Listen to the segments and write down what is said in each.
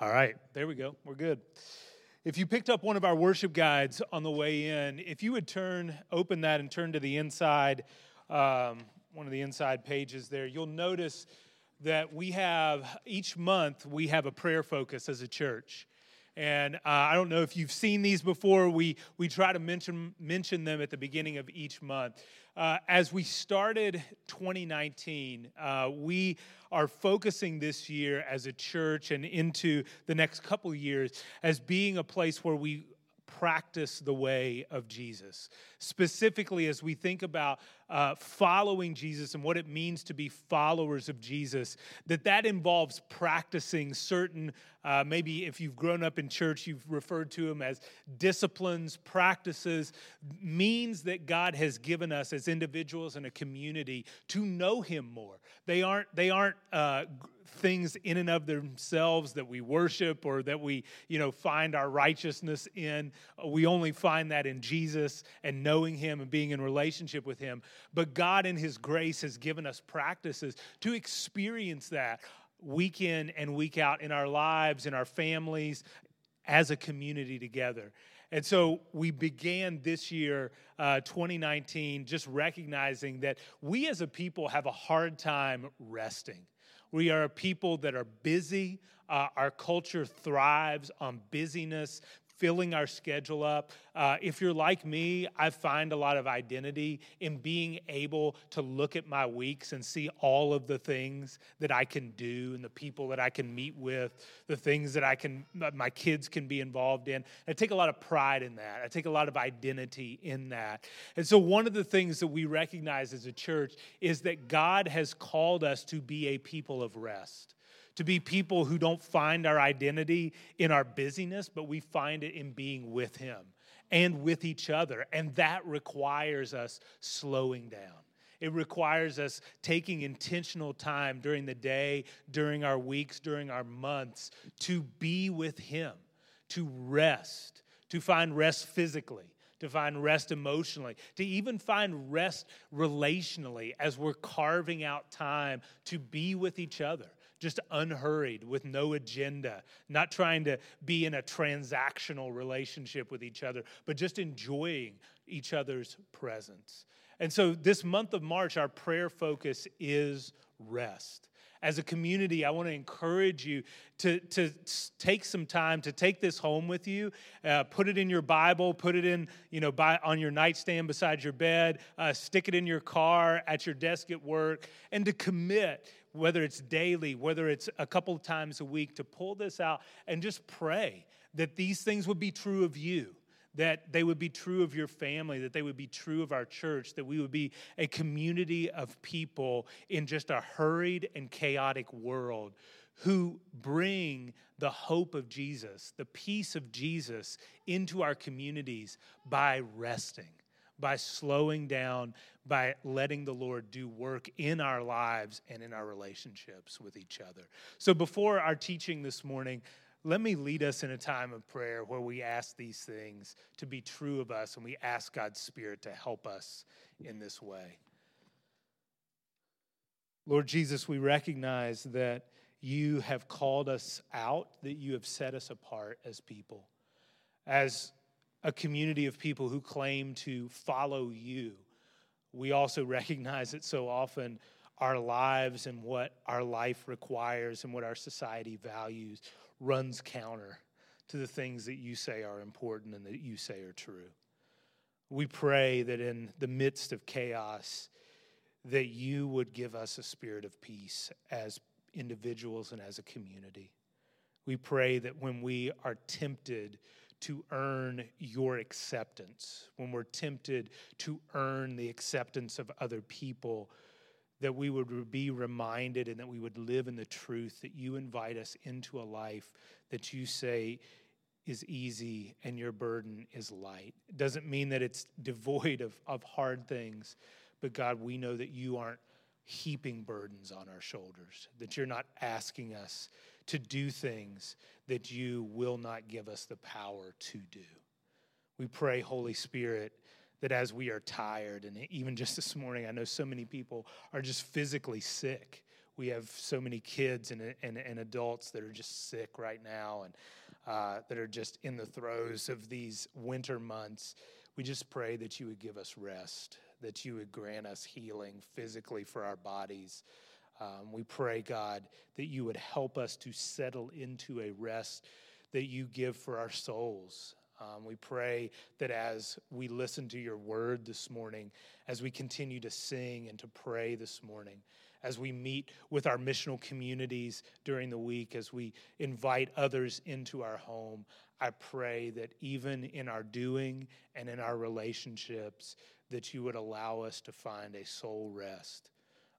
All right, there we go. We're good. If you picked up one of our worship guides on the way in, if you would turn, open that and turn to the inside, um, one of the inside pages there, you'll notice that we have, each month, we have a prayer focus as a church. And uh, I don't know if you've seen these before. We, we try to mention, mention them at the beginning of each month. Uh, as we started 2019, uh, we are focusing this year as a church and into the next couple years as being a place where we practice the way of Jesus. Specifically, as we think about uh, following Jesus and what it means to be followers of Jesus, that that involves practicing certain, uh, maybe if you've grown up in church, you've referred to them as disciplines, practices, means that God has given us as individuals and a community to know Him more. They aren't, they aren't uh, things in and of themselves that we worship or that we, you know, find our righteousness in. We only find that in Jesus and knowing Him and being in relationship with Him. But God, in His grace, has given us practices to experience that week in and week out in our lives, in our families, as a community together. And so we began this year, uh, 2019, just recognizing that we as a people have a hard time resting. We are a people that are busy. Uh, our culture thrives on busyness, filling our schedule up. Uh, if you're like me, I find a lot of identity in being able to look at my weeks and see all of the things that I can do and the people that I can meet with, the things that I can, my kids can be involved in. I take a lot of pride in that. I take a lot of identity in that. And so, one of the things that we recognize as a church is that God has called us to be a people of rest to be people who don't find our identity in our busyness, but we find it in being with Him and with each other. And that requires us slowing down. It requires us taking intentional time during the day, during our weeks, during our months to be with Him, to rest, to find rest physically, to find rest emotionally, to even find rest relationally as we're carving out time to be with each other just unhurried with no agenda, not trying to be in a transactional relationship with each other, but just enjoying each other's presence. And so, this month of March, our prayer focus is rest. As a community, I want to encourage you to, to take some time to take this home with you. Uh, put it in your Bible, put it in, you know, by, on your nightstand beside your bed, uh, stick it in your car, at your desk at work, and to commit whether it's daily, whether it's a couple times a week, to pull this out and just pray that these things would be true of you, that they would be true of your family, that they would be true of our church, that we would be a community of people in just a hurried and chaotic world who bring the hope of Jesus, the peace of Jesus into our communities by resting by slowing down, by letting the Lord do work in our lives and in our relationships with each other. So, before our teaching this morning, let me lead us in a time of prayer where we ask these things to be true of us and we ask God's Spirit to help us in this way. Lord Jesus, we recognize that you have called us out, that you have set us apart as people. As a community of people who claim to follow you. We also recognize that so often our lives and what our life requires and what our society values runs counter to the things that you say are important and that you say are true. We pray that in the midst of chaos, that you would give us a spirit of peace as individuals and as a community. We pray that when we are tempted to earn your acceptance, when we're tempted to earn the acceptance of other people, that we would be reminded and that we would live in the truth that you invite us into a life that you say is easy and your burden is light. It doesn't mean that it's devoid of, of hard things, but God, we know that you aren't heaping burdens on our shoulders, that you're not asking us to do things that you will not give us the power to do. We pray, Holy Spirit, that as we are tired, and even just this morning, I know so many people are just physically sick. We have so many kids and, and, and adults that are just sick right now and uh, that are just in the throes of these winter months. We just pray that you would give us rest, that you would grant us healing physically for our bodies. Um, we pray, God, that you would help us to settle into a rest that you give for our souls. Um, we pray that as we listen to your word this morning, as we continue to sing and to pray this morning, as we meet with our missional communities during the week, as we invite others into our home, I pray that even in our doing and in our relationships, that you would allow us to find a soul rest,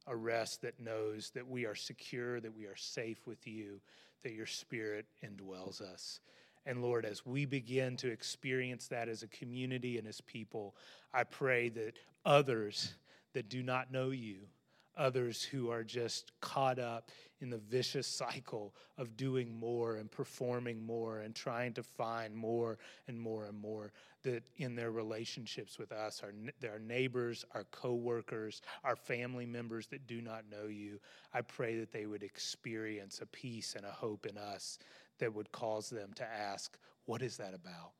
a rest that knows that we are secure, that we are safe with you, that your spirit indwells us. And Lord, as we begin to experience that as a community and as people, I pray that others that do not know you, others who are just caught up in the vicious cycle of doing more and performing more and trying to find more and more and more that in their relationships with us our, their neighbors our coworkers our family members that do not know you i pray that they would experience a peace and a hope in us that would cause them to ask, What is that about?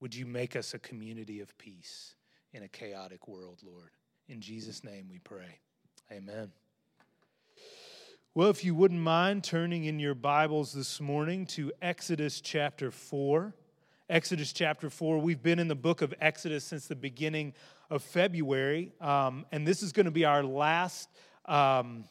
Would you make us a community of peace in a chaotic world, Lord? In Jesus' name we pray. Amen. Well, if you wouldn't mind turning in your Bibles this morning to Exodus chapter 4. Exodus chapter 4. We've been in the book of Exodus since the beginning of February, um, and this is going to be our last um,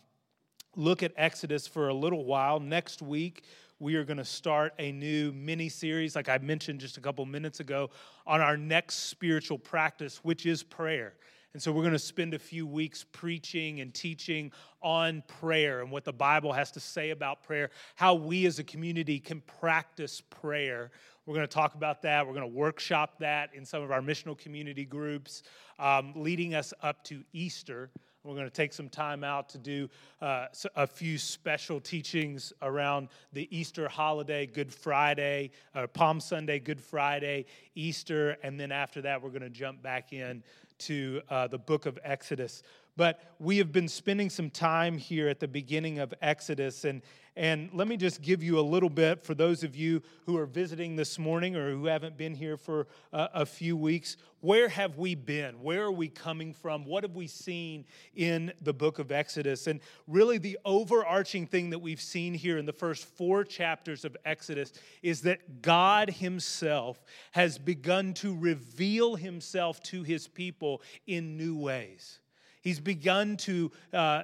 look at Exodus for a little while. Next week, we are going to start a new mini series, like I mentioned just a couple minutes ago, on our next spiritual practice, which is prayer. And so we're going to spend a few weeks preaching and teaching on prayer and what the Bible has to say about prayer, how we as a community can practice prayer. We're going to talk about that. We're going to workshop that in some of our missional community groups, um, leading us up to Easter. We're going to take some time out to do uh, a few special teachings around the Easter holiday, Good Friday, uh, Palm Sunday, Good Friday, Easter, and then after that, we're going to jump back in to uh, the book of Exodus. But we have been spending some time here at the beginning of Exodus. And, and let me just give you a little bit for those of you who are visiting this morning or who haven't been here for a, a few weeks. Where have we been? Where are we coming from? What have we seen in the book of Exodus? And really, the overarching thing that we've seen here in the first four chapters of Exodus is that God Himself has begun to reveal Himself to His people in new ways. He's begun to, uh,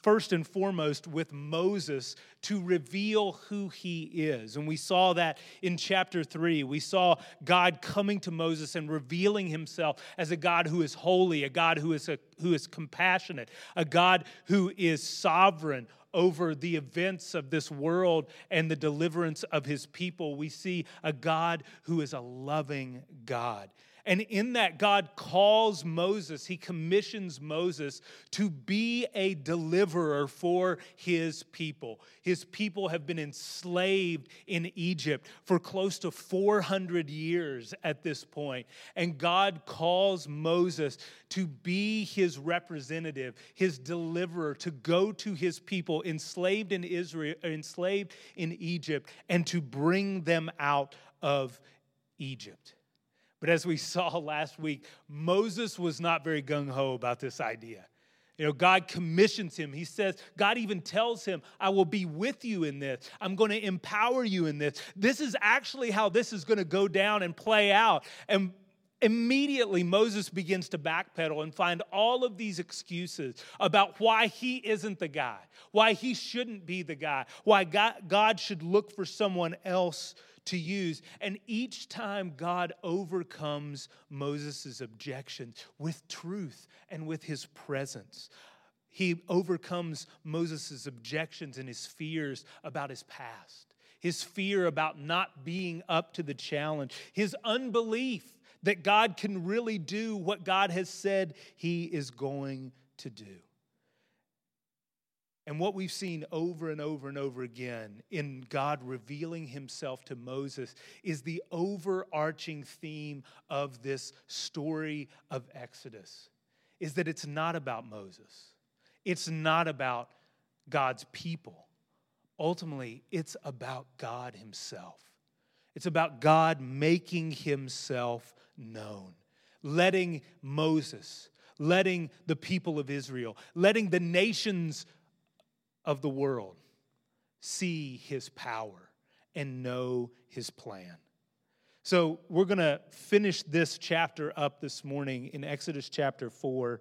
first and foremost, with Moses, to reveal who he is. And we saw that in chapter three. We saw God coming to Moses and revealing himself as a God who is holy, a God who is, a, who is compassionate, a God who is sovereign over the events of this world and the deliverance of his people. We see a God who is a loving God. And in that, God calls Moses, he commissions Moses to be a deliverer for his people. His people have been enslaved in Egypt for close to 400 years at this point. And God calls Moses to be his representative, his deliverer, to go to his people enslaved in Israel, enslaved in Egypt, and to bring them out of Egypt. But as we saw last week, Moses was not very gung ho about this idea. You know, God commissions him. He says, God even tells him, I will be with you in this. I'm going to empower you in this. This is actually how this is going to go down and play out. And immediately Moses begins to backpedal and find all of these excuses about why he isn't the guy, why he shouldn't be the guy, why God, should look for someone else to use. And each time God overcomes Moses' objections with truth and with his presence. He overcomes Moses' objections and his fears about his past, his fear about not being up to the challenge, his unbelief that God can really do what God has said he is going to do. And what we've seen over and over and over again in God revealing himself to Moses is the overarching theme of this story of Exodus is that it's not about Moses. It's not about God's people. Ultimately, it's about God Himself. It's about God making Himself known, letting Moses, letting the people of Israel, letting the nations of the world see His power and know His plan. So, we're going to finish this chapter up this morning in Exodus chapter 4,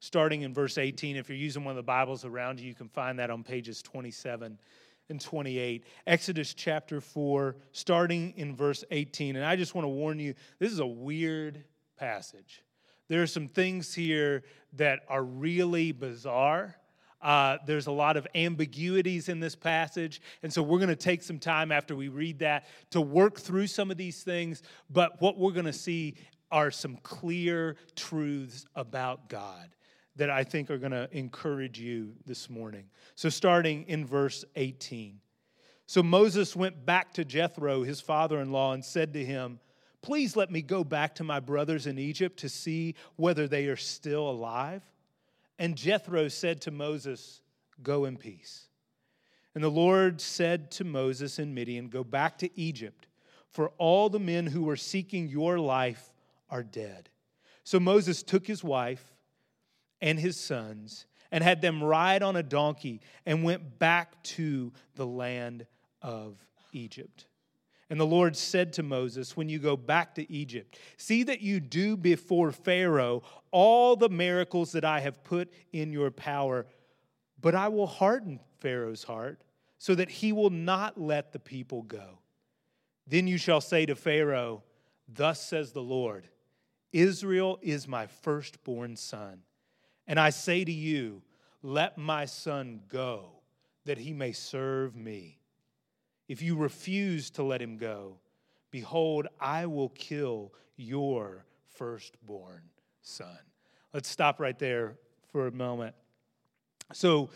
starting in verse 18. If you're using one of the Bibles around you, you can find that on pages 27 and 28. Exodus chapter 4, starting in verse 18. And I just want to warn you this is a weird passage. There are some things here that are really bizarre. Uh, there's a lot of ambiguities in this passage. And so we're going to take some time after we read that to work through some of these things. But what we're going to see are some clear truths about God that I think are going to encourage you this morning. So, starting in verse 18. So Moses went back to Jethro, his father in law, and said to him, Please let me go back to my brothers in Egypt to see whether they are still alive. And Jethro said to Moses, Go in peace. And the Lord said to Moses in Midian, Go back to Egypt, for all the men who were seeking your life are dead. So Moses took his wife and his sons and had them ride on a donkey and went back to the land of Egypt. And the Lord said to Moses, When you go back to Egypt, see that you do before Pharaoh all the miracles that I have put in your power, but I will harden Pharaoh's heart so that he will not let the people go. Then you shall say to Pharaoh, Thus says the Lord, Israel is my firstborn son. And I say to you, Let my son go, that he may serve me. If you refuse to let him go, behold, I will kill your firstborn son. Let's stop right there for a moment. So,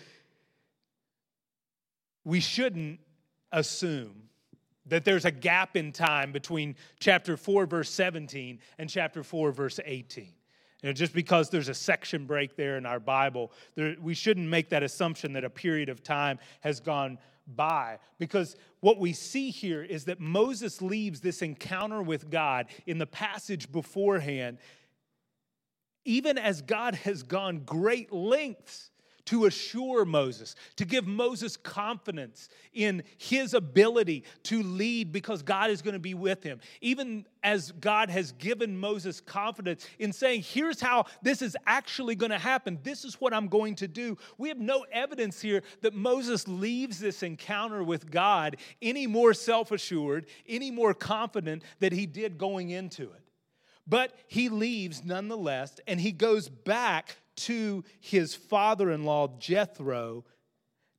we shouldn't assume that there's a gap in time between chapter 4, verse 17, and chapter 4, verse 18. Know, just because there's a section break there in our Bible, there, we shouldn't make that assumption that a period of time has gone by. Because what we see here is that Moses leaves this encounter with God in the passage beforehand, even as God has gone great lengths to assure Moses, to give Moses confidence in his ability to lead because God is going to be with him. Even as God has given Moses confidence in saying, here's how this is actually going to happen, this is what I'm going to do. We have no evidence here that Moses leaves this encounter with God any more self assured, any more confident that he did going into it. But he leaves nonetheless, and he goes back to his father in law, Jethro,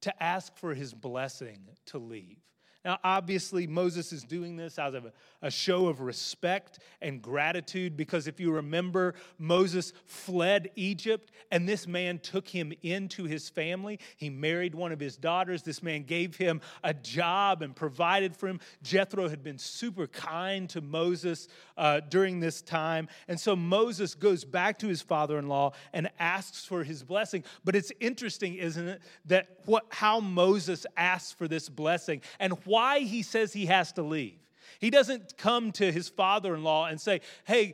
to ask for his blessing to leave. Now, obviously, Moses is doing this out of a, show of respect and gratitude because if you remember, Moses fled Egypt and this man took him into his family. He married one of his daughters. This man gave him a job and provided for him. Jethro had been super kind to Moses uh, during this time. And so Moses goes back to his father in law and asks for his blessing. But it's interesting, isn't it, that what, how Moses asks for this blessing and why he says he has to leave. He doesn't come to his father in law and say, Hey,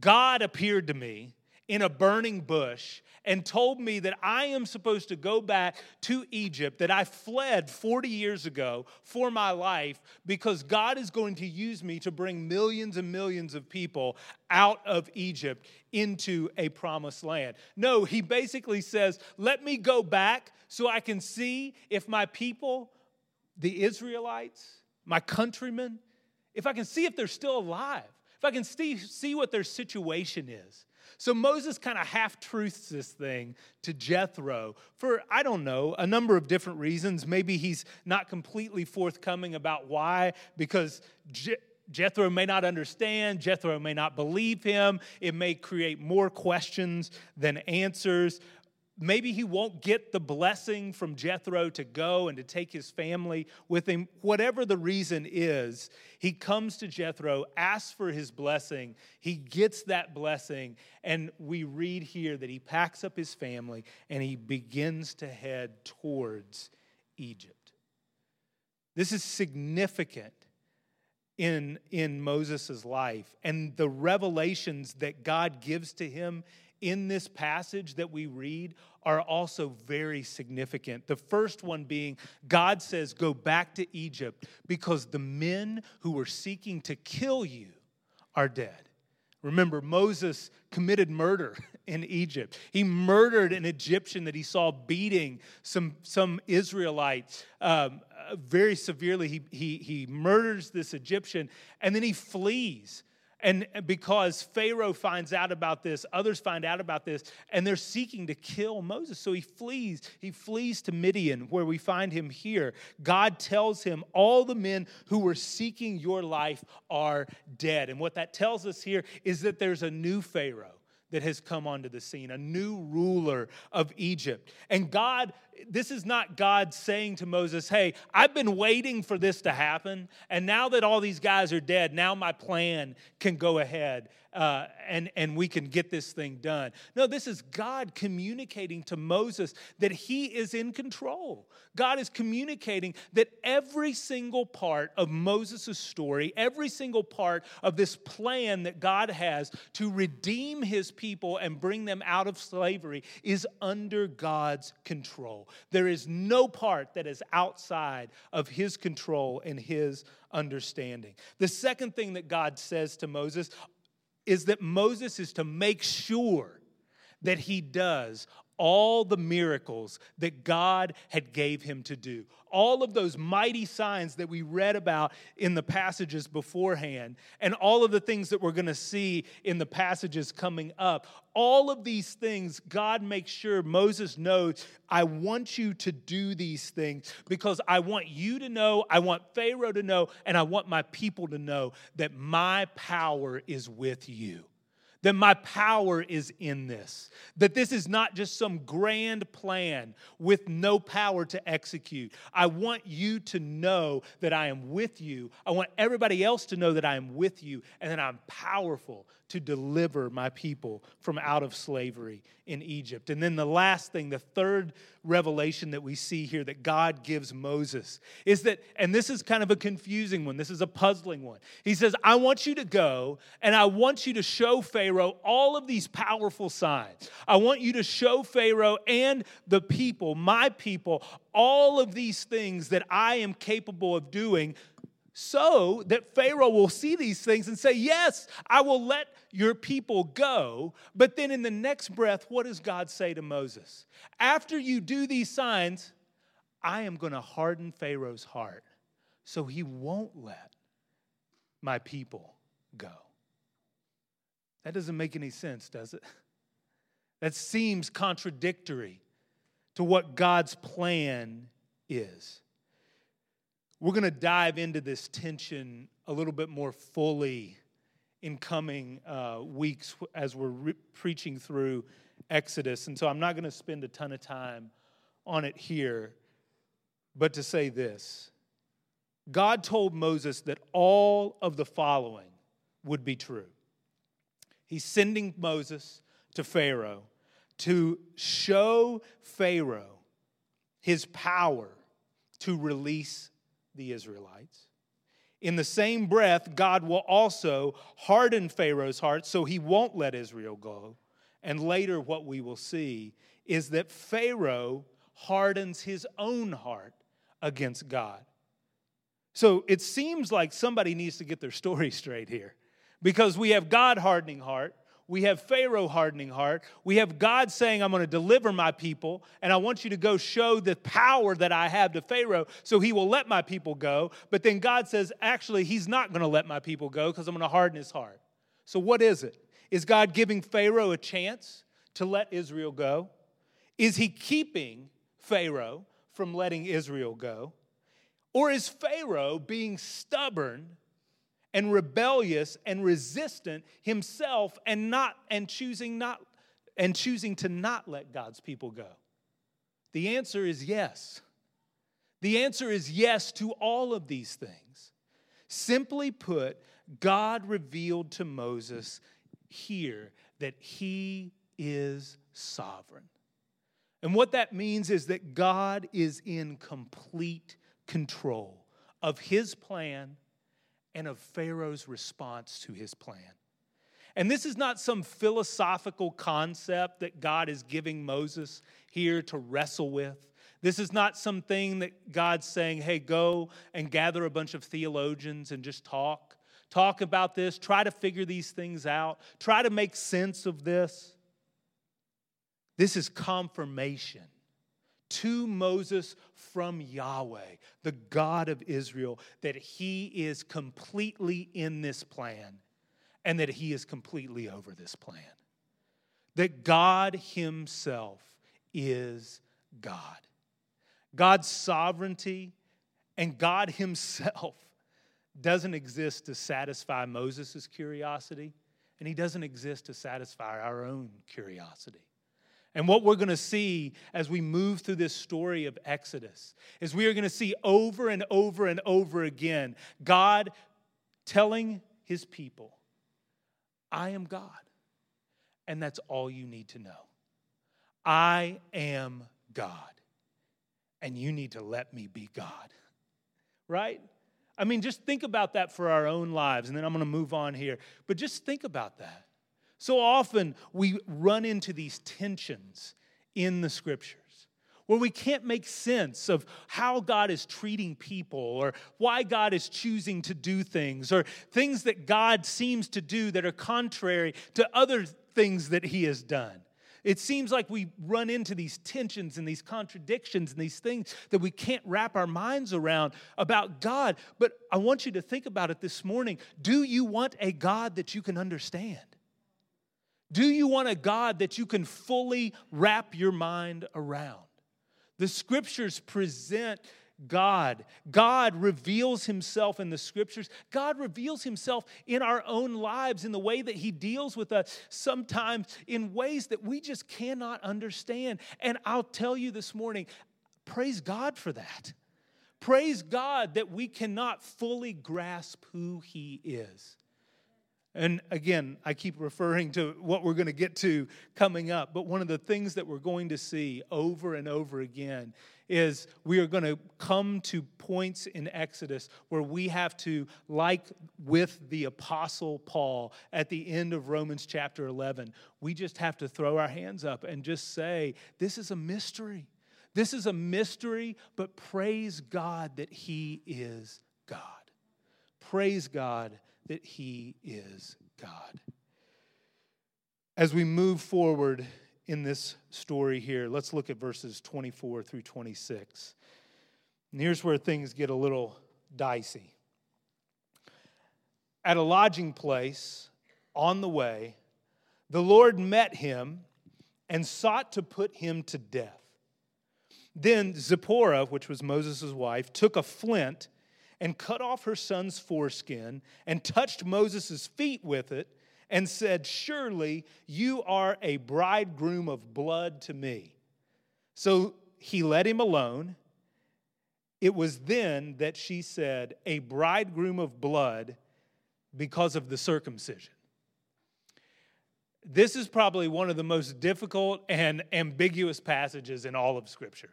God appeared to me in a burning bush and told me that I am supposed to go back to Egypt, that I fled 40 years ago for my life because God is going to use me to bring millions and millions of people out of Egypt into a promised land. No, he basically says, Let me go back so I can see if my people the Israelites, my countrymen, if I can see if they're still alive, if I can see, see what their situation is. So Moses kind of half truths this thing to Jethro for, I don't know, a number of different reasons. Maybe he's not completely forthcoming about why, because Je- Jethro may not understand, Jethro may not believe him, it may create more questions than answers. Maybe he won't get the blessing from Jethro to go and to take his family with him. Whatever the reason is, he comes to Jethro, asks for his blessing. He gets that blessing. And we read here that he packs up his family and he begins to head towards Egypt. This is significant in, in Moses' life. And the revelations that God gives to him in this passage that we read are also very significant. The first one being God says, Go back to Egypt because the men who were seeking to kill you are dead. Remember, Moses committed murder in Egypt. He murdered an Egyptian that he saw beating some, some Israelites um, very severely. He, he, he murders this Egyptian and then he flees. And because Pharaoh finds out about this, others find out about this, and they're seeking to kill Moses. So he flees. He flees to Midian, where we find him here. God tells him, All the men who were seeking your life are dead. And what that tells us here is that there's a new Pharaoh that has come onto the scene, a new ruler of Egypt. And God, this is not God saying to Moses, Hey, I've been waiting for this to happen. And now that all these guys are dead, now my plan can go ahead uh, and, and we can get this thing done. No, this is God communicating to Moses that he is in control. God is communicating that every single part of Moses' story, every single part of this plan that God has to redeem his people and bring them out of slavery is under God's There is no part that is outside of his control and his understanding. The second thing that God says to Moses is that Moses is to make sure that he does all the miracles that God had gave him to do. All of those mighty signs that we read about in the passages beforehand and all of the things that we're going to see in the passages coming up. All of these things God makes sure Moses knows, I want you to do these things because I want you to know, I want Pharaoh to know, and I want my people to know that my power is with you that my power is in this. That this is not just some grand plan with no power to execute. I want you to know that I am with you. I want everybody else to know that I am with you and that I'm powerful to deliver my people from out of slavery in Egypt. And then the last thing, the third revelation that we see here that God gives Moses is that, and this is kind of a confusing one, this is a puzzling one. He says, I want you to go and I want you to show Pharaoh all of these powerful signs. I want you to show Pharaoh and the people, my people, all of these things that I am capable of doing so that Pharaoh will see these things and say, Yes, I will let your people go. But then in the next breath, what does God say to Moses? After you do these signs, I am going to harden Pharaoh's heart so he won't let my people go. That doesn't make any sense, does it? That seems contradictory to what God's plan is. We're going to dive into this tension a little bit more fully in coming uh, weeks as we're re- preaching through Exodus. And so I'm not going to spend a ton of time on it here, but to say this God told Moses that all of the following would be true. He's sending Moses to Pharaoh to show Pharaoh his power to release the Israelites. In the same breath, God will also harden Pharaoh's heart so he won't let Israel go. And later, what we will see is that Pharaoh hardens his own heart against God. So it seems like somebody needs to get their story straight here because we have God hardening heart, we have Pharaoh hardening heart. We have God saying, I'm going to deliver my people, and I want you to go show the power that I have to Pharaoh so he will let my people go. But then God says, actually, he's not going to let my people go because I'm going to harden his heart. So, what is it? Is God giving Pharaoh a chance to let Israel go? Is he keeping Pharaoh from letting Israel go? Or is Pharaoh being stubborn and rebellious and resistant himself and not and choosing not and choosing to not let God's people go? The answer is yes. The answer is yes to all of these things. Simply put, God revealed to Moses here that he is sovereign. And what that means is that God is in complete control of his plan and of Pharaoh's response to his plan. And this is not some philosophical concept that God is giving Moses here to wrestle with. This is not something that God's saying, hey, go and gather a bunch of theologians and just talk. Talk about this, try to figure these things out, try to make sense of this. This is confirmation to Moses from Yahweh, the God of Israel, that he is completely in this plan and that he is completely over this plan. That God himself is God. God's sovereignty and God himself doesn't exist to satisfy Moses' curiosity, and he doesn't exist to satisfy our own curiosity. And what we're going to see as we move through this story of Exodus is we are going to see over and over and over again God telling his people, I am God. And that's all you need to know. I am God. And you need to let me be God. Right? I mean, just think about that for our own lives, and then I'm going to move on here. But just think about that. So often we run into these tensions in the scriptures where we can't make sense of how God is treating people or why God is choosing to do things or things that God seems to do that are contrary to other things that He has done. It seems like we run into these tensions and these contradictions and these things that we can't wrap our minds around about God. But I want you to think about it this morning. Do you want a God that you can understand? Do you want a God that you can fully wrap your mind around? The scriptures present God. God reveals himself in the scriptures. God reveals himself in our own lives in the way that he deals with us, sometimes in ways that we just cannot understand. And I'll tell you this morning, praise God for that. Praise God that we cannot fully grasp who he is. And again, I keep referring to what we're going to get to coming up, but one of the things that we're going to see over and over again is we are going to come to points in Exodus where we have to, like with the Apostle Paul at the end of Romans chapter 11, we just have to throw our hands up and just say, This is a mystery. This is a mystery, but praise God that He is God. Praise God that He is God. As we move forward in this story here, let's look at verses 24 through 26. And here's where things get a little dicey. At a lodging place on the way, the Lord met him and sought to put him to death. Then Zipporah, which was Moses' wife, took a flint and cut off her son's foreskin and touched Moses' feet with it and said, Surely you are a bridegroom of blood to me. So he let him alone. It was then that she said, A bridegroom of blood because of the circumcision. This is probably one of the most difficult and ambiguous passages in all of Scripture.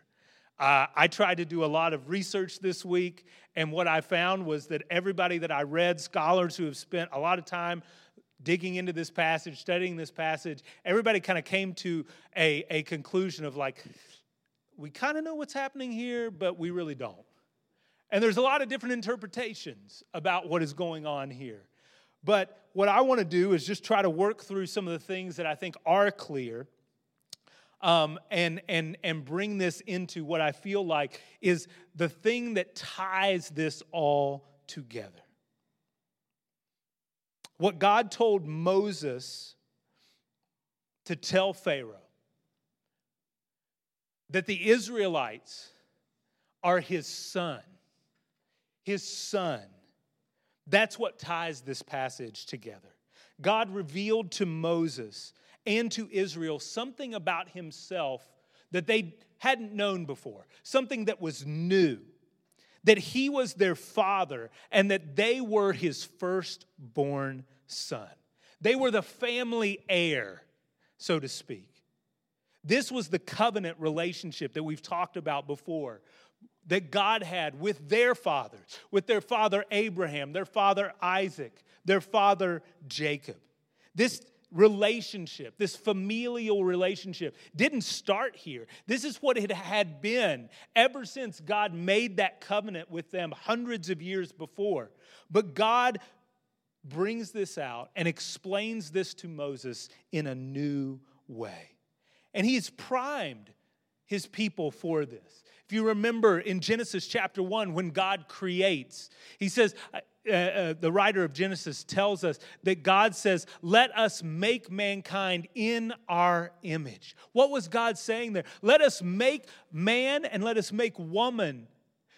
Uh, I tried to do a lot of research this week, and what I found was that everybody that I read, scholars who have spent a lot of time digging into this passage, studying this passage, everybody kind of came to a, a conclusion of like, we kind of know what's happening here, but we really don't. And there's a lot of different interpretations about what is going on here. But what I want to do is just try to work through some of the things that I think are clear um, and, and, and bring this into what I feel like is the thing that ties this all together. What God told Moses to tell Pharaoh that the Israelites are his son, his son. That's what ties this passage together. God revealed to Moses and to Israel something about himself that they hadn't known before, something that was new, that he was their father and that they were his firstborn son. They were the family heir, so to speak. This was the covenant relationship that we've talked about before that God had with their fathers, with their father Abraham, their father Isaac, their father Jacob. This relationship, this familial relationship, didn't start here. This is what it had been ever since God made that covenant with them hundreds of years before. But God brings this out and explains this to Moses in a new way. And he's primed his people for this. If you remember in Genesis chapter 1, when God creates, he says, uh, uh, the writer of Genesis tells us that God says, Let us make mankind in our image. What was God saying there? Let us make man and let us make woman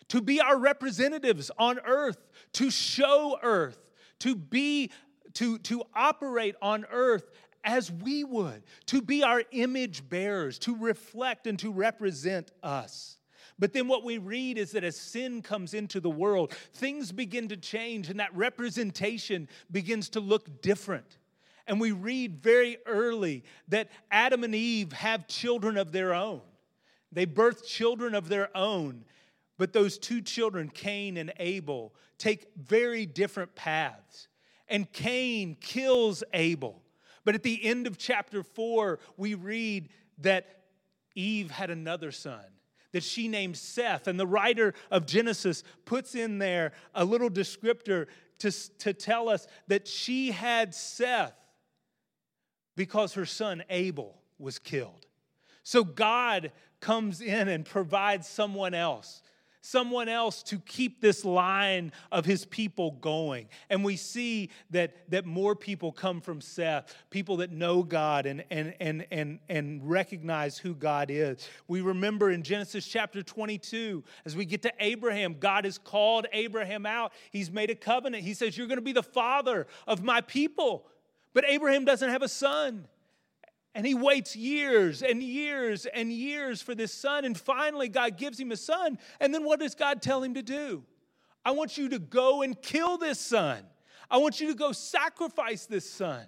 to be our representatives on earth, to show earth, to be, to, to operate on earth as we would, to be our image bearers, to reflect and to represent us. But then what we read is that as sin comes into the world, things begin to change and that representation begins to look different. And we read very early that Adam and Eve have children of their own. They birth children of their own. But those two children, Cain and Abel, take very different paths. And Cain kills Abel. But at the end of chapter four, we read that Eve had another son that she named Seth. And the writer of Genesis puts in there a little descriptor to, to tell us that she had Seth because her son Abel was killed. So God comes in and provides someone else someone else to keep this line of his people going. And we see that, that more people come from Seth, people that know God and, and, and, and, and recognize who God is. We remember in Genesis chapter 22, as we get to Abraham, God has called Abraham out. He's made a covenant. He says, You're going to be the father of my people. But Abraham doesn't have a son. And he waits years and years and years for this son. And finally, God gives him a son. And then what does God tell him to do? I want you to go and kill this son. I want you to go sacrifice this son.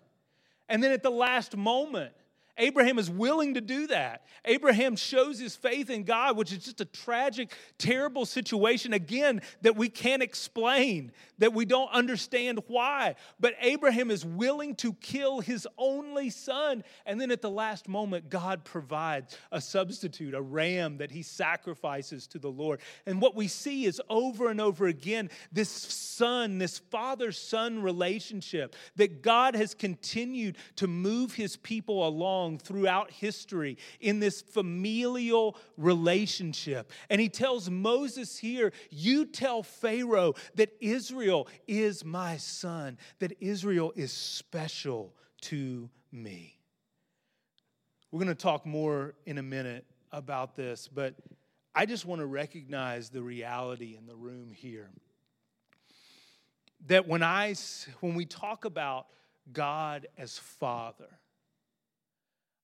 And then at the last moment, Abraham is willing to do that. Abraham shows his faith in God, which is just a tragic, terrible situation, again, that we can't explain, that we don't understand why. But Abraham is willing to kill his only son. And then at the last moment, God provides a substitute, a ram that he sacrifices to the Lord. And what we see is over and over again this son, this father son relationship that God has continued to move his people along along throughout history in this familial relationship. And he tells Moses here, You tell Pharaoh that Israel is my son, that Israel is special to me. We're going to talk more in a minute about this, but I just want to recognize the reality in the room here. That when I when we talk about God as Father,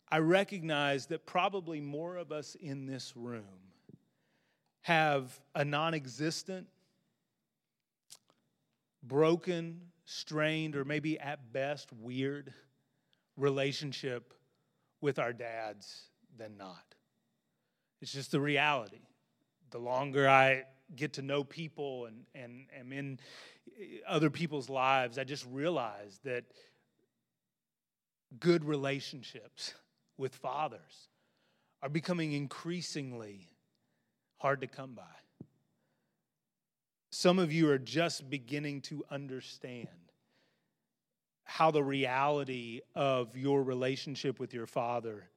I recognize that probably more of us in this room have a non existent, broken, strained, or maybe at best weird relationship with our dads than not. It's just the reality. The longer I get to know people and, and am in eh, other people's lives, I just realize that good relationships with fathers are becoming increasingly hard to come by. Some of you are just beginning to understand how the reality of your relationship with your father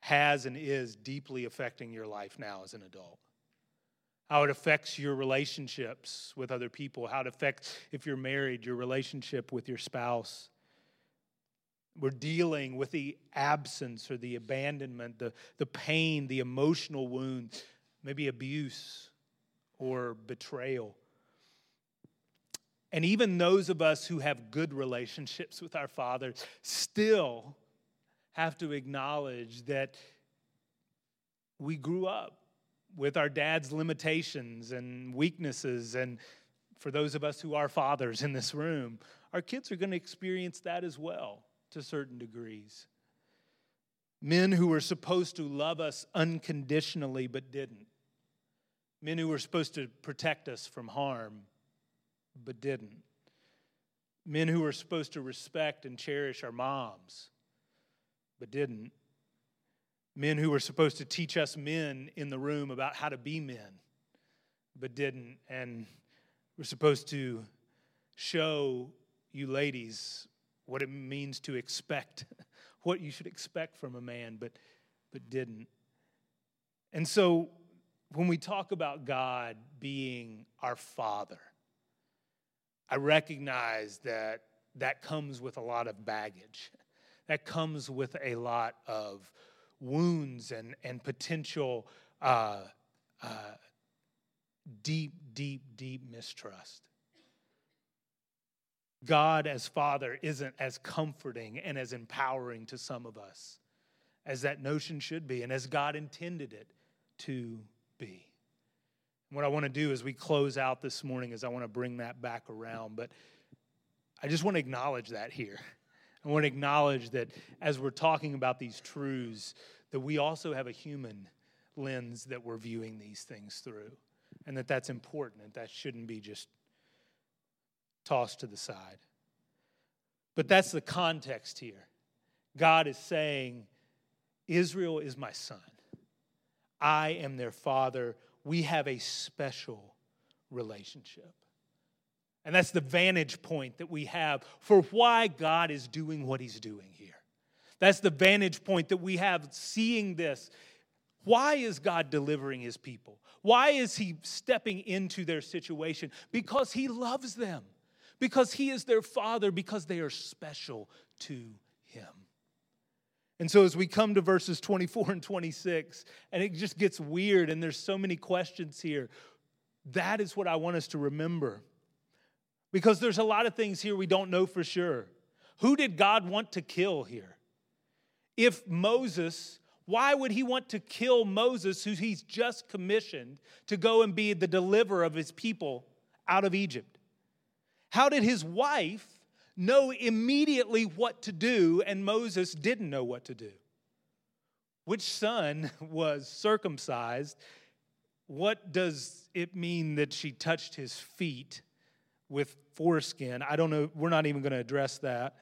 has and is deeply affecting your life now as an adult. How it affects your relationships with other people, how it affects, if you're married, your relationship with your spouse we're dealing with the absence or the abandonment, the, the pain, the emotional wounds, maybe abuse or betrayal. And even those of us who have good relationships with our Father still have to acknowledge that we grew up with our dad's limitations and weaknesses. And for those of us who are fathers in this room, our kids are going to experience that as well to certain degrees. Men who were supposed to love us unconditionally but didn't. Men who were supposed to protect us from harm but didn't. Men who were supposed to respect and cherish our moms but didn't. Men who were supposed to teach us men in the room about how to be men but didn't. And were supposed to show you ladies what it means to expect what you should expect from a man, but, but didn't. And so when we talk about God being our Father, I recognize that that comes with a lot of baggage. That comes with a lot of wounds and, and potential uh, uh, deep, deep, deep mistrust. God as Father isn't as comforting and as empowering to some of us as that notion should be and as God intended it to be. What I want to do as we close out this morning is I want to bring that back around, but I just want to acknowledge that here. I want to acknowledge that as we're talking about these truths, that we also have a human lens that we're viewing these things through, and that that's important, and that shouldn't be just tossed to the side. But that's the context here. God is saying, Israel is my son. I am their father. We have a special relationship. And that's the vantage point that we have for why God is doing what he's doing here. That's the vantage point that we have seeing this. Why is God delivering his people? Why is he stepping into their situation? Because he loves them because He is their Father, because they are special to Him. And so, as we come to verses 24 and 26, and it just gets weird, and there's so many questions here, that is what I want us to remember. Because there's a lot of things here we don't know for sure. Who did God want to kill here? If Moses, why would he want to kill Moses, who he's just commissioned to go and be the deliverer of his people out of Egypt? How did his wife know immediately what to do and Moses didn't know what to do? Which son was circumcised? What does it mean that she touched his feet with foreskin? I don't know. We're not even going to address that.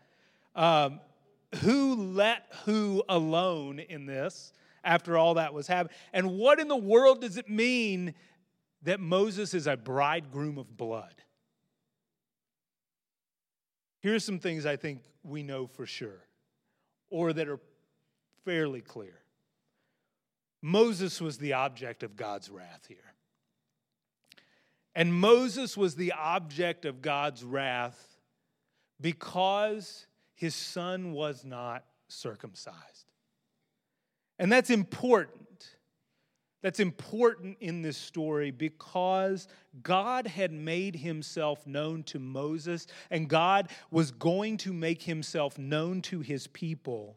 Um, who let who alone in this after all that was happening? And what in the world does it mean that Moses is a bridegroom of blood? Here's some things I think we know for sure, or that are fairly clear. Moses was the object of God's wrath here. And Moses was the object of God's wrath because his son was not circumcised. And that's important that's important in this story because God had made himself known to Moses and God was going to make himself known to his people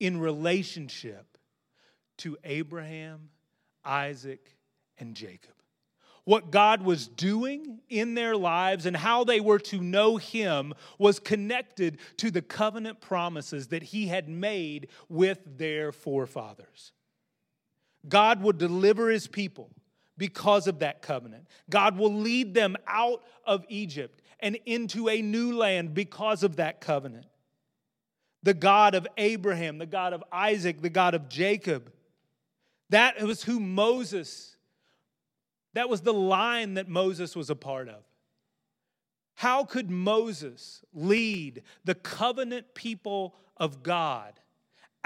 in relationship to Abraham, Isaac, and Jacob. What God was doing in their lives and how they were to know Him was connected to the covenant promises that He had made with their forefathers. God will deliver his people because of that covenant. God will lead them out of Egypt and into a new land because of that covenant. The God of Abraham, the God of Isaac, the God of Jacob. That was who Moses, that was the line that Moses was a part of. How could Moses lead the covenant people of God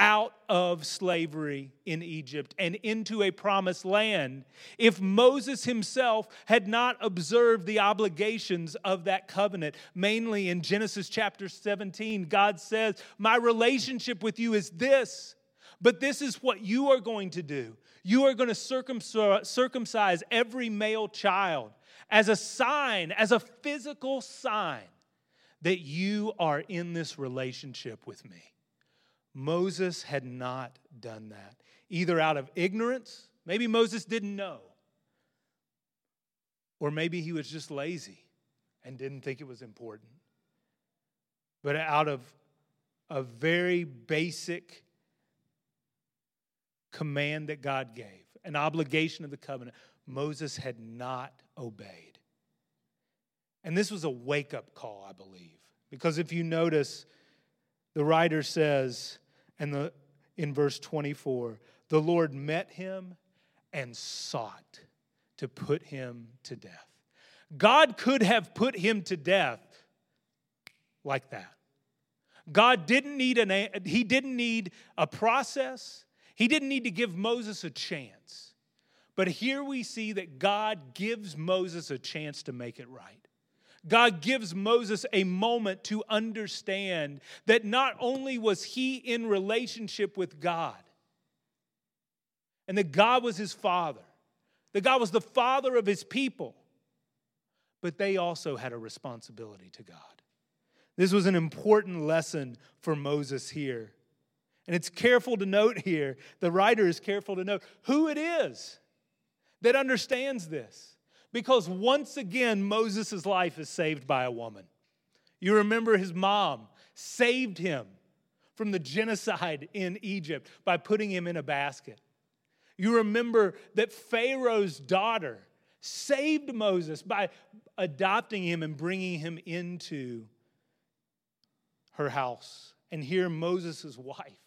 out of slavery in Egypt and into a promised land if Moses himself had not observed the obligations of that covenant. Mainly in Genesis chapter 17, God says, My relationship with you is this, but this is what you are going to do. You are going to circumcise every male child as a sign, as a physical sign that you are in this relationship with me. Moses had not done that, either out of ignorance, maybe Moses didn't know, or maybe he was just lazy and didn't think it was important. But out of a very basic command that God gave, an obligation of the covenant, Moses had not obeyed. And this was a wake up call, I believe. Because if you notice, the writer says and the, in verse 24, the Lord met him and sought to put him to death. God could have put him to death like that. God didn't need an he didn't need a process. He didn't need to give Moses a chance. But here we see that God gives Moses a chance to make it right. God gives Moses a moment to understand that not only was he in relationship with God, and that God was his father, that God was the father of his people, but they also had a responsibility to God. This was an important lesson for Moses here. And it's careful to note here, the writer is careful to note who it is that understands this. Because once again, Moses' life is saved by a woman. You remember his mom saved him from the genocide in Egypt by putting him in a basket. You remember that Pharaoh's daughter saved Moses by adopting him and bringing him into her house. And here, Moses' wife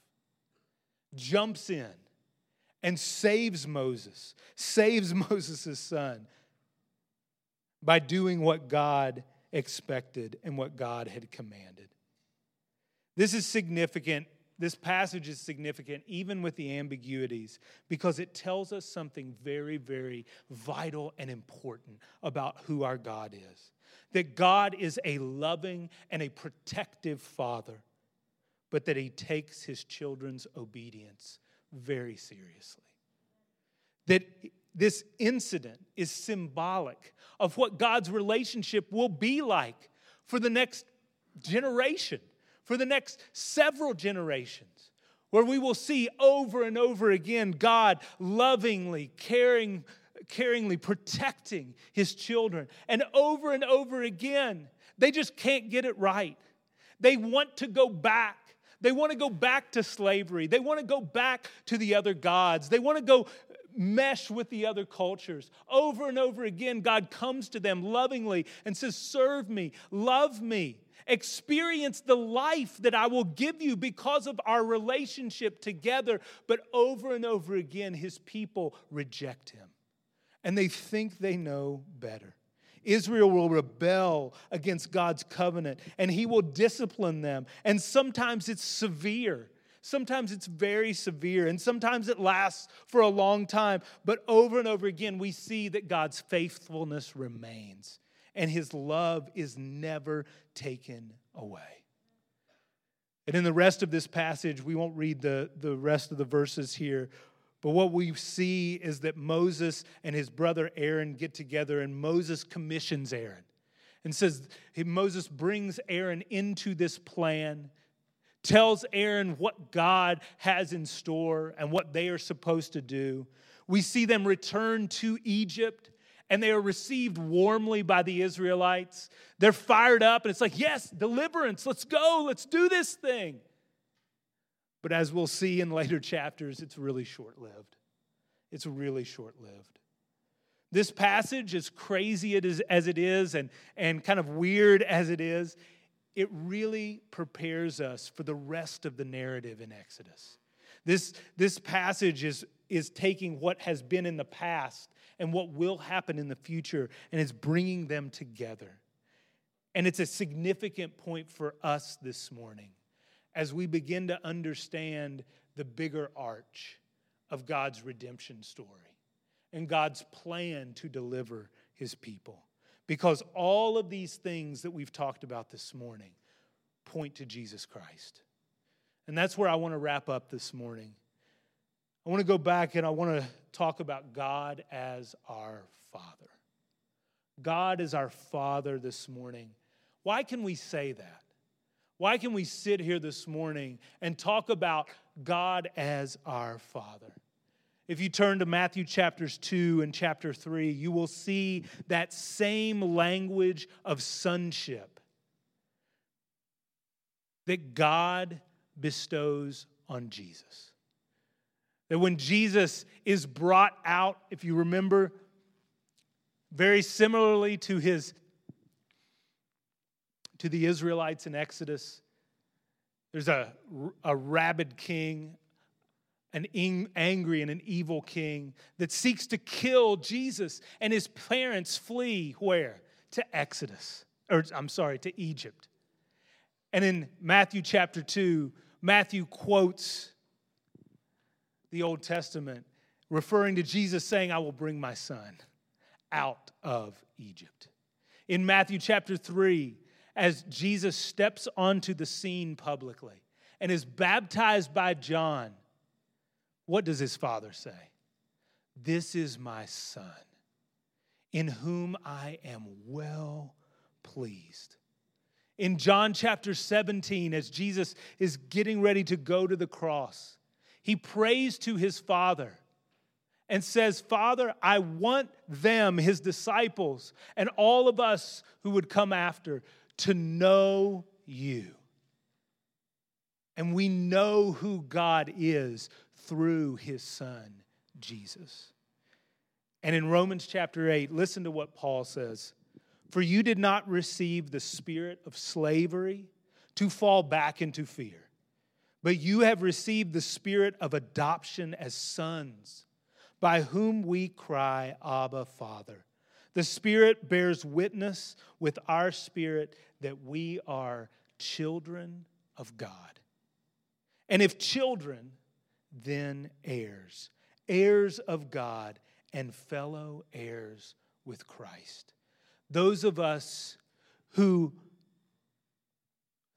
jumps in and saves Moses, saves Moses' son by doing what God expected and what God had commanded. This is significant. This passage is significant even with the ambiguities because it tells us something very, very vital and important about who our God is. That God is a loving and a protective Father, but that He takes His children's obedience very seriously. That this incident is symbolic of what God's relationship will be like for the next generation, for the next several generations, where we will see over and over again God lovingly caring caringly protecting his children. And over and over again, they just can't get it right. They want to go back. They want to go back to slavery. They want to go back to the other gods. They want to go mesh with the other cultures. Over and over again, God comes to them lovingly and says, Serve me, love me, experience the life that I will give you because of our relationship together. But over and over again, his people reject him and they think they know better. Israel will rebel against God's covenant and he will discipline them. And sometimes it's severe. Sometimes it's very severe and sometimes it lasts for a long time. But over and over again, we see that God's faithfulness remains and his love is never taken away. And in the rest of this passage, we won't read the, the rest of the verses here, but what we see is that Moses and his brother Aaron get together, and Moses commissions Aaron and says, Moses brings Aaron into this plan tells Aaron what God has in store and what they are supposed to do. We see them return to Egypt and they are received warmly by the Israelites. They're fired up and it's like, yes, deliverance, let's go, let's do this thing. But as we'll see in later chapters, it's really short lived. It's really short lived. This passage, as crazy as it is and, and kind of weird as it is, it really prepares us for the rest of the narrative in Exodus. This, this passage is, is taking what has been in the past and what will happen in the future and is bringing them together. And it's a significant point for us this morning as we begin to understand the bigger arch of God's redemption story and God's plan to deliver his people. Because all of these things that we've talked about this morning point to Jesus Christ. And that's where I want to wrap up this morning. I want to go back and I want to talk about God as our Father. God is our Father this morning. Why can we say that? Why can we sit here this morning and talk about God as our Father? If you turn to Matthew chapters 2 and chapter 3, you will see that same language of sonship that God bestows on Jesus. That when Jesus is brought out, if you remember, very similarly to his to the Israelites in Exodus, there's a, a rabid king, an angry and an evil king that seeks to kill Jesus, and his parents flee where? To Exodus, or I'm sorry, to Egypt. And in Matthew chapter 2, Matthew quotes the Old Testament, referring to Jesus saying, I will bring my son out of Egypt. In Matthew chapter 3, as Jesus steps onto the scene publicly and is baptized by John, what does his father say? This is my son, in whom I am well pleased. In John chapter 17, as Jesus is getting ready to go to the cross, he prays to his father and says, Father, I want them, his disciples, and all of us who would come after, to know you. And we know who God is through his son, Jesus. And in Romans chapter 8, listen to what Paul says For you did not receive the spirit of slavery to fall back into fear, but you have received the spirit of adoption as sons, by whom we cry, Abba, Father. The Spirit bears witness with our spirit that we are children of God. And if children, then heirs, heirs of God and fellow heirs with Christ. Those of us who,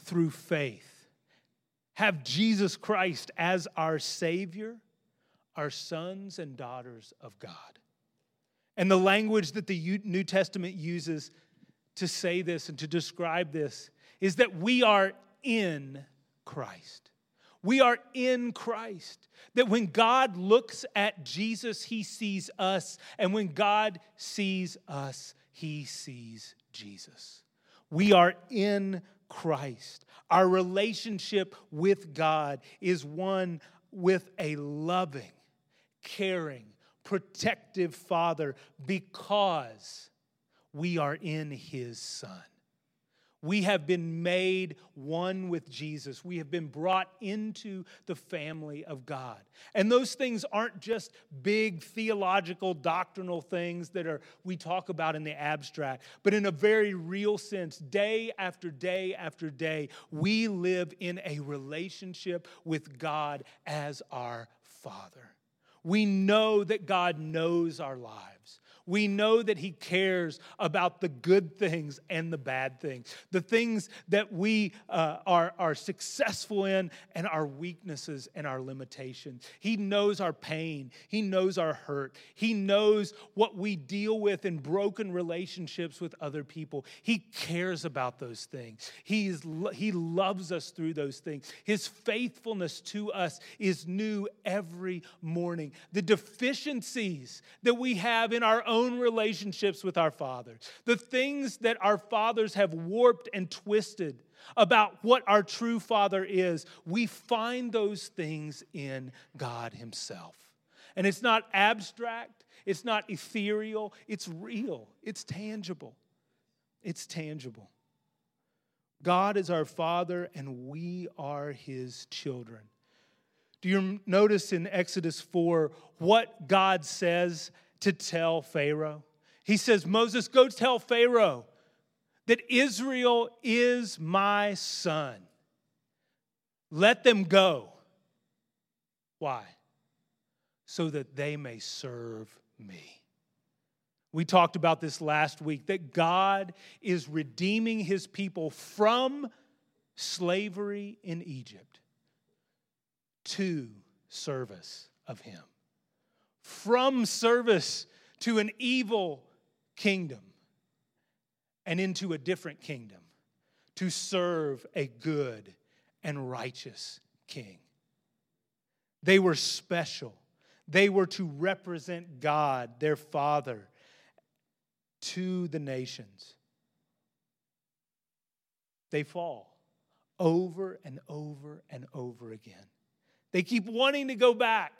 through faith, have Jesus Christ as our Savior are sons and daughters of God. And the language that the New Testament uses to say this and to describe this is that we are in Christ. We are in Christ. That when God looks at Jesus, he sees us. And when God sees us, he sees Jesus. We are in Christ. Our relationship with God is one with a loving, caring, protective Father because we are in His Son. We have been made one with Jesus. We have been brought into the family of God. And those things aren't just big theological, doctrinal things that are we talk about in the abstract, but in a very real sense, day after day after day, we live in a relationship with God as our Father. We know that God knows our lives. We know that He cares about the good things and the bad things, the things that we uh, are, are successful in and our weaknesses and our limitations. He knows our pain, He knows our hurt, He knows what we deal with in broken relationships with other people. He cares about those things, He's, He loves us through those things. His faithfulness to us is new every morning. The deficiencies that we have in our own own relationships with our fathers, the things that our fathers have warped and twisted about what our true father is, we find those things in God Himself. And it's not abstract, it's not ethereal, it's real, it's tangible. It's tangible. God is our Father, and we are His children. Do you notice in Exodus 4 what God says to tell Pharaoh. He says, Moses, go tell Pharaoh that Israel is my son. Let them go. Why? So that they may serve me. We talked about this last week that God is redeeming his people from slavery in Egypt to service of him. From service to an evil kingdom and into a different kingdom to serve a good and righteous king. They were special. They were to represent God, their Father, to the nations. They fall over and over and over again. They keep wanting to go back.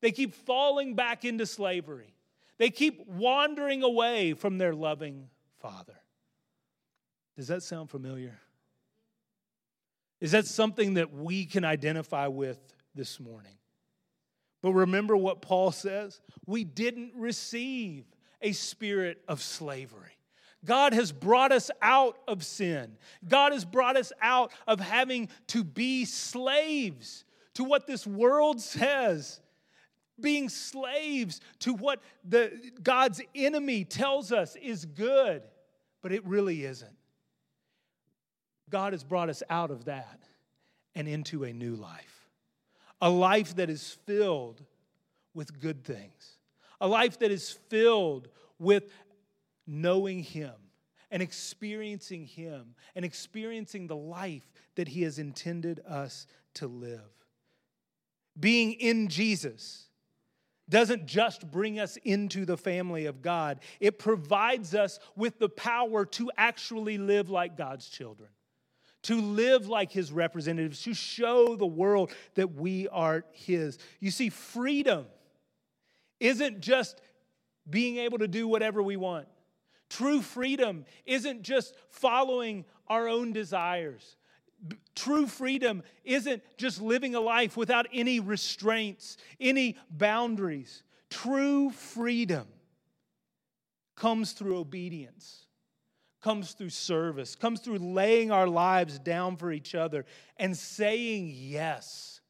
They keep falling back into slavery. They keep wandering away from their loving Father. Does that sound familiar? Is that something that we can identify with this morning? But remember what Paul says? We didn't receive a spirit of slavery. God has brought us out of sin. God has brought us out of having to be slaves to what this world says, being slaves to what the, God's enemy tells us is good, but it really isn't. God has brought us out of that and into a new life, a life that is filled with good things, a life that is filled with knowing Him and experiencing Him and experiencing the life that He has intended us to live. Being in Jesus doesn't just bring us into the family of God, it provides us with the power to actually live like God's children, to live like His representatives, to show the world that we are His. You see, freedom isn't just being able to do whatever we want. True freedom isn't just following our own desires. True freedom isn't just living a life without any restraints, any boundaries. True freedom comes through obedience, comes through service, comes through laying our lives down for each other and saying yes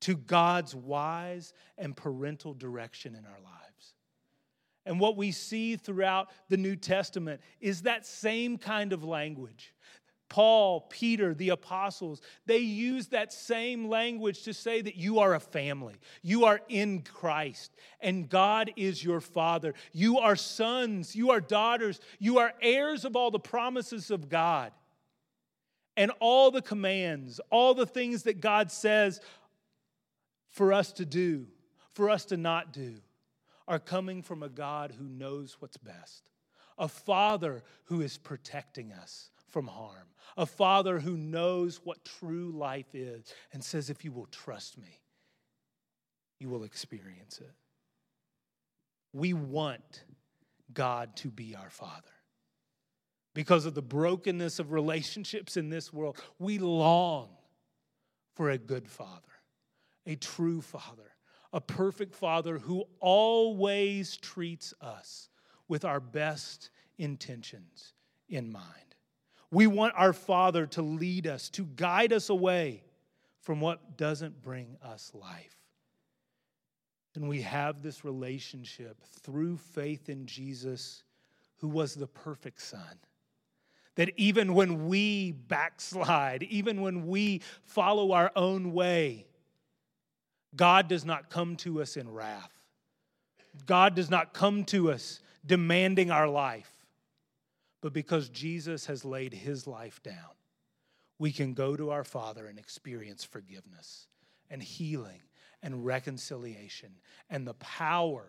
to God's wise and parental direction in our lives. And what we see throughout the New Testament is that same kind of language. Paul, Peter, the apostles, they use that same language to say that you are a family. You are in Christ, and God is your Father. You are sons, you are daughters, you are heirs of all the promises of God. And all the commands, all the things that God says for us to do, for us to not do are coming from a God who knows what's best, a Father who is protecting us from harm, a Father who knows what true life is and says, if you will trust me, you will experience it. We want God to be our Father. Because of the brokenness of relationships in this world, we long for a good Father, a true Father a perfect father who always treats us with our best intentions in mind. We want our Father to lead us, to guide us away from what doesn't bring us life. And we have this relationship through faith in Jesus, who was the perfect Son. That even when we backslide, even when we follow our own way, God does not come to us in wrath. God does not come to us demanding our life. But because Jesus has laid his life down, we can go to our Father and experience forgiveness and healing and reconciliation and the power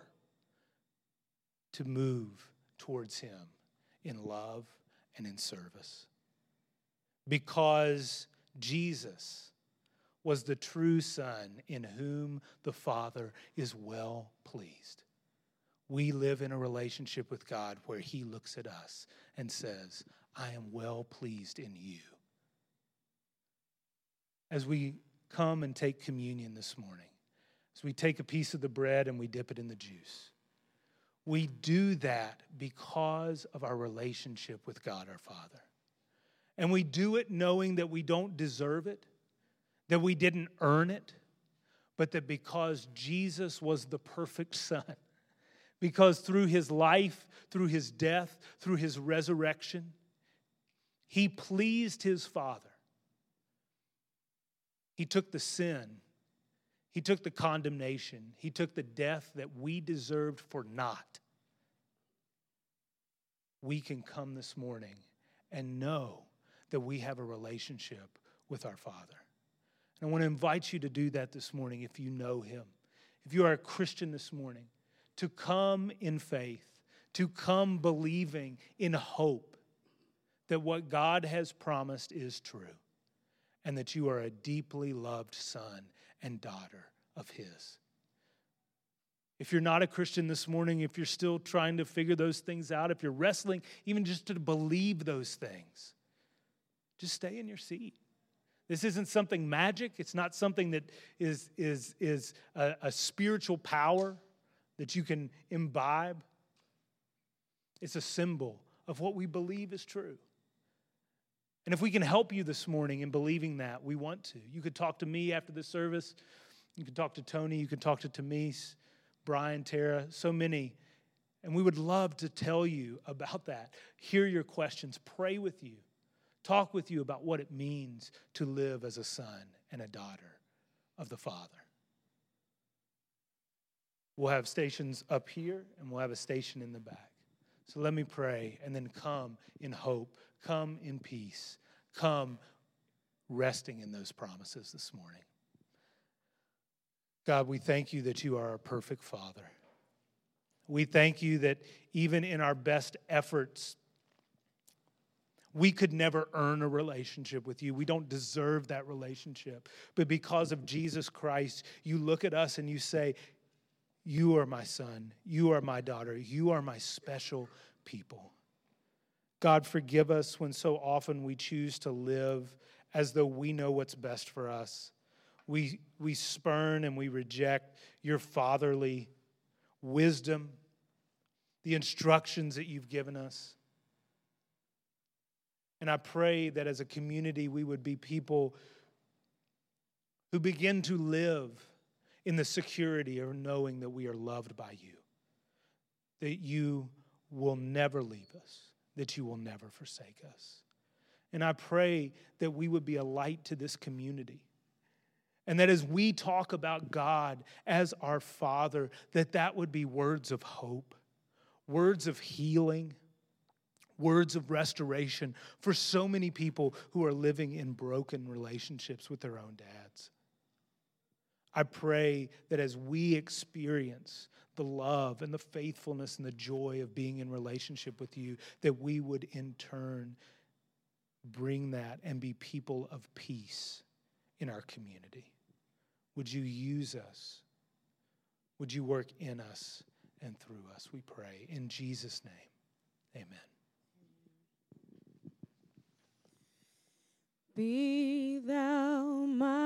to move towards him in love and in service. Because Jesus was the true Son in whom the Father is well pleased. We live in a relationship with God where He looks at us and says, I am well pleased in you. As we come and take communion this morning, as we take a piece of the bread and we dip it in the juice, we do that because of our relationship with God our Father. And we do it knowing that we don't deserve it that we didn't earn it, but that because Jesus was the perfect Son, because through his life, through his death, through his resurrection, he pleased his Father. He took the sin, he took the condemnation, He took the death that we deserved for not. We can come this morning and know that we have a relationship with our Father. And I want to invite you to do that this morning if you know Him. If you are a Christian this morning, to come in faith, to come believing in hope that what God has promised is true and that you are a deeply loved son and daughter of His. If you're not a Christian this morning, if you're still trying to figure those things out, if you're wrestling even just to believe those things, just stay in your seat. This isn't something magic. It's not something that is, is, is a, a spiritual power that you can imbibe. It's a symbol of what we believe is true. And if we can help you this morning in believing that, we want to. You could talk to me after the service. You could talk to Tony. You could talk to Tamise, Brian, Tara, so many. And we would love to tell you about that, hear your questions, pray with you, talk with you about what it means to live as a son and a daughter of the Father. We'll have stations up here and we'll have a station in the back. So let me pray and then come in hope, come in peace, come resting in those promises this morning. God, we thank you that you are a perfect Father. We thank you that even in our best efforts, we could never earn a relationship with you. We don't deserve that relationship. But because of Jesus Christ, you look at us and you say, you are my son. You are my daughter. You are my special people. God, forgive us when so often we choose to live as though we know what's best for us. We, we spurn and we reject your fatherly wisdom, the instructions that you've given us. And I pray that as a community, we would be people who begin to live in the security of knowing that we are loved by you, that you will never leave us, that you will never forsake us. And I pray that we would be a light to this community. And that as we talk about God as our Father, that that would be words of hope, words of healing, words of restoration for so many people who are living in broken relationships with their own dads. I pray that as we experience the love and the faithfulness and the joy of being in relationship with you, that we would in turn bring that and be people of peace in our community. Would you use us? Would you work in us and through us? We pray. In Jesus' name, amen. Be thou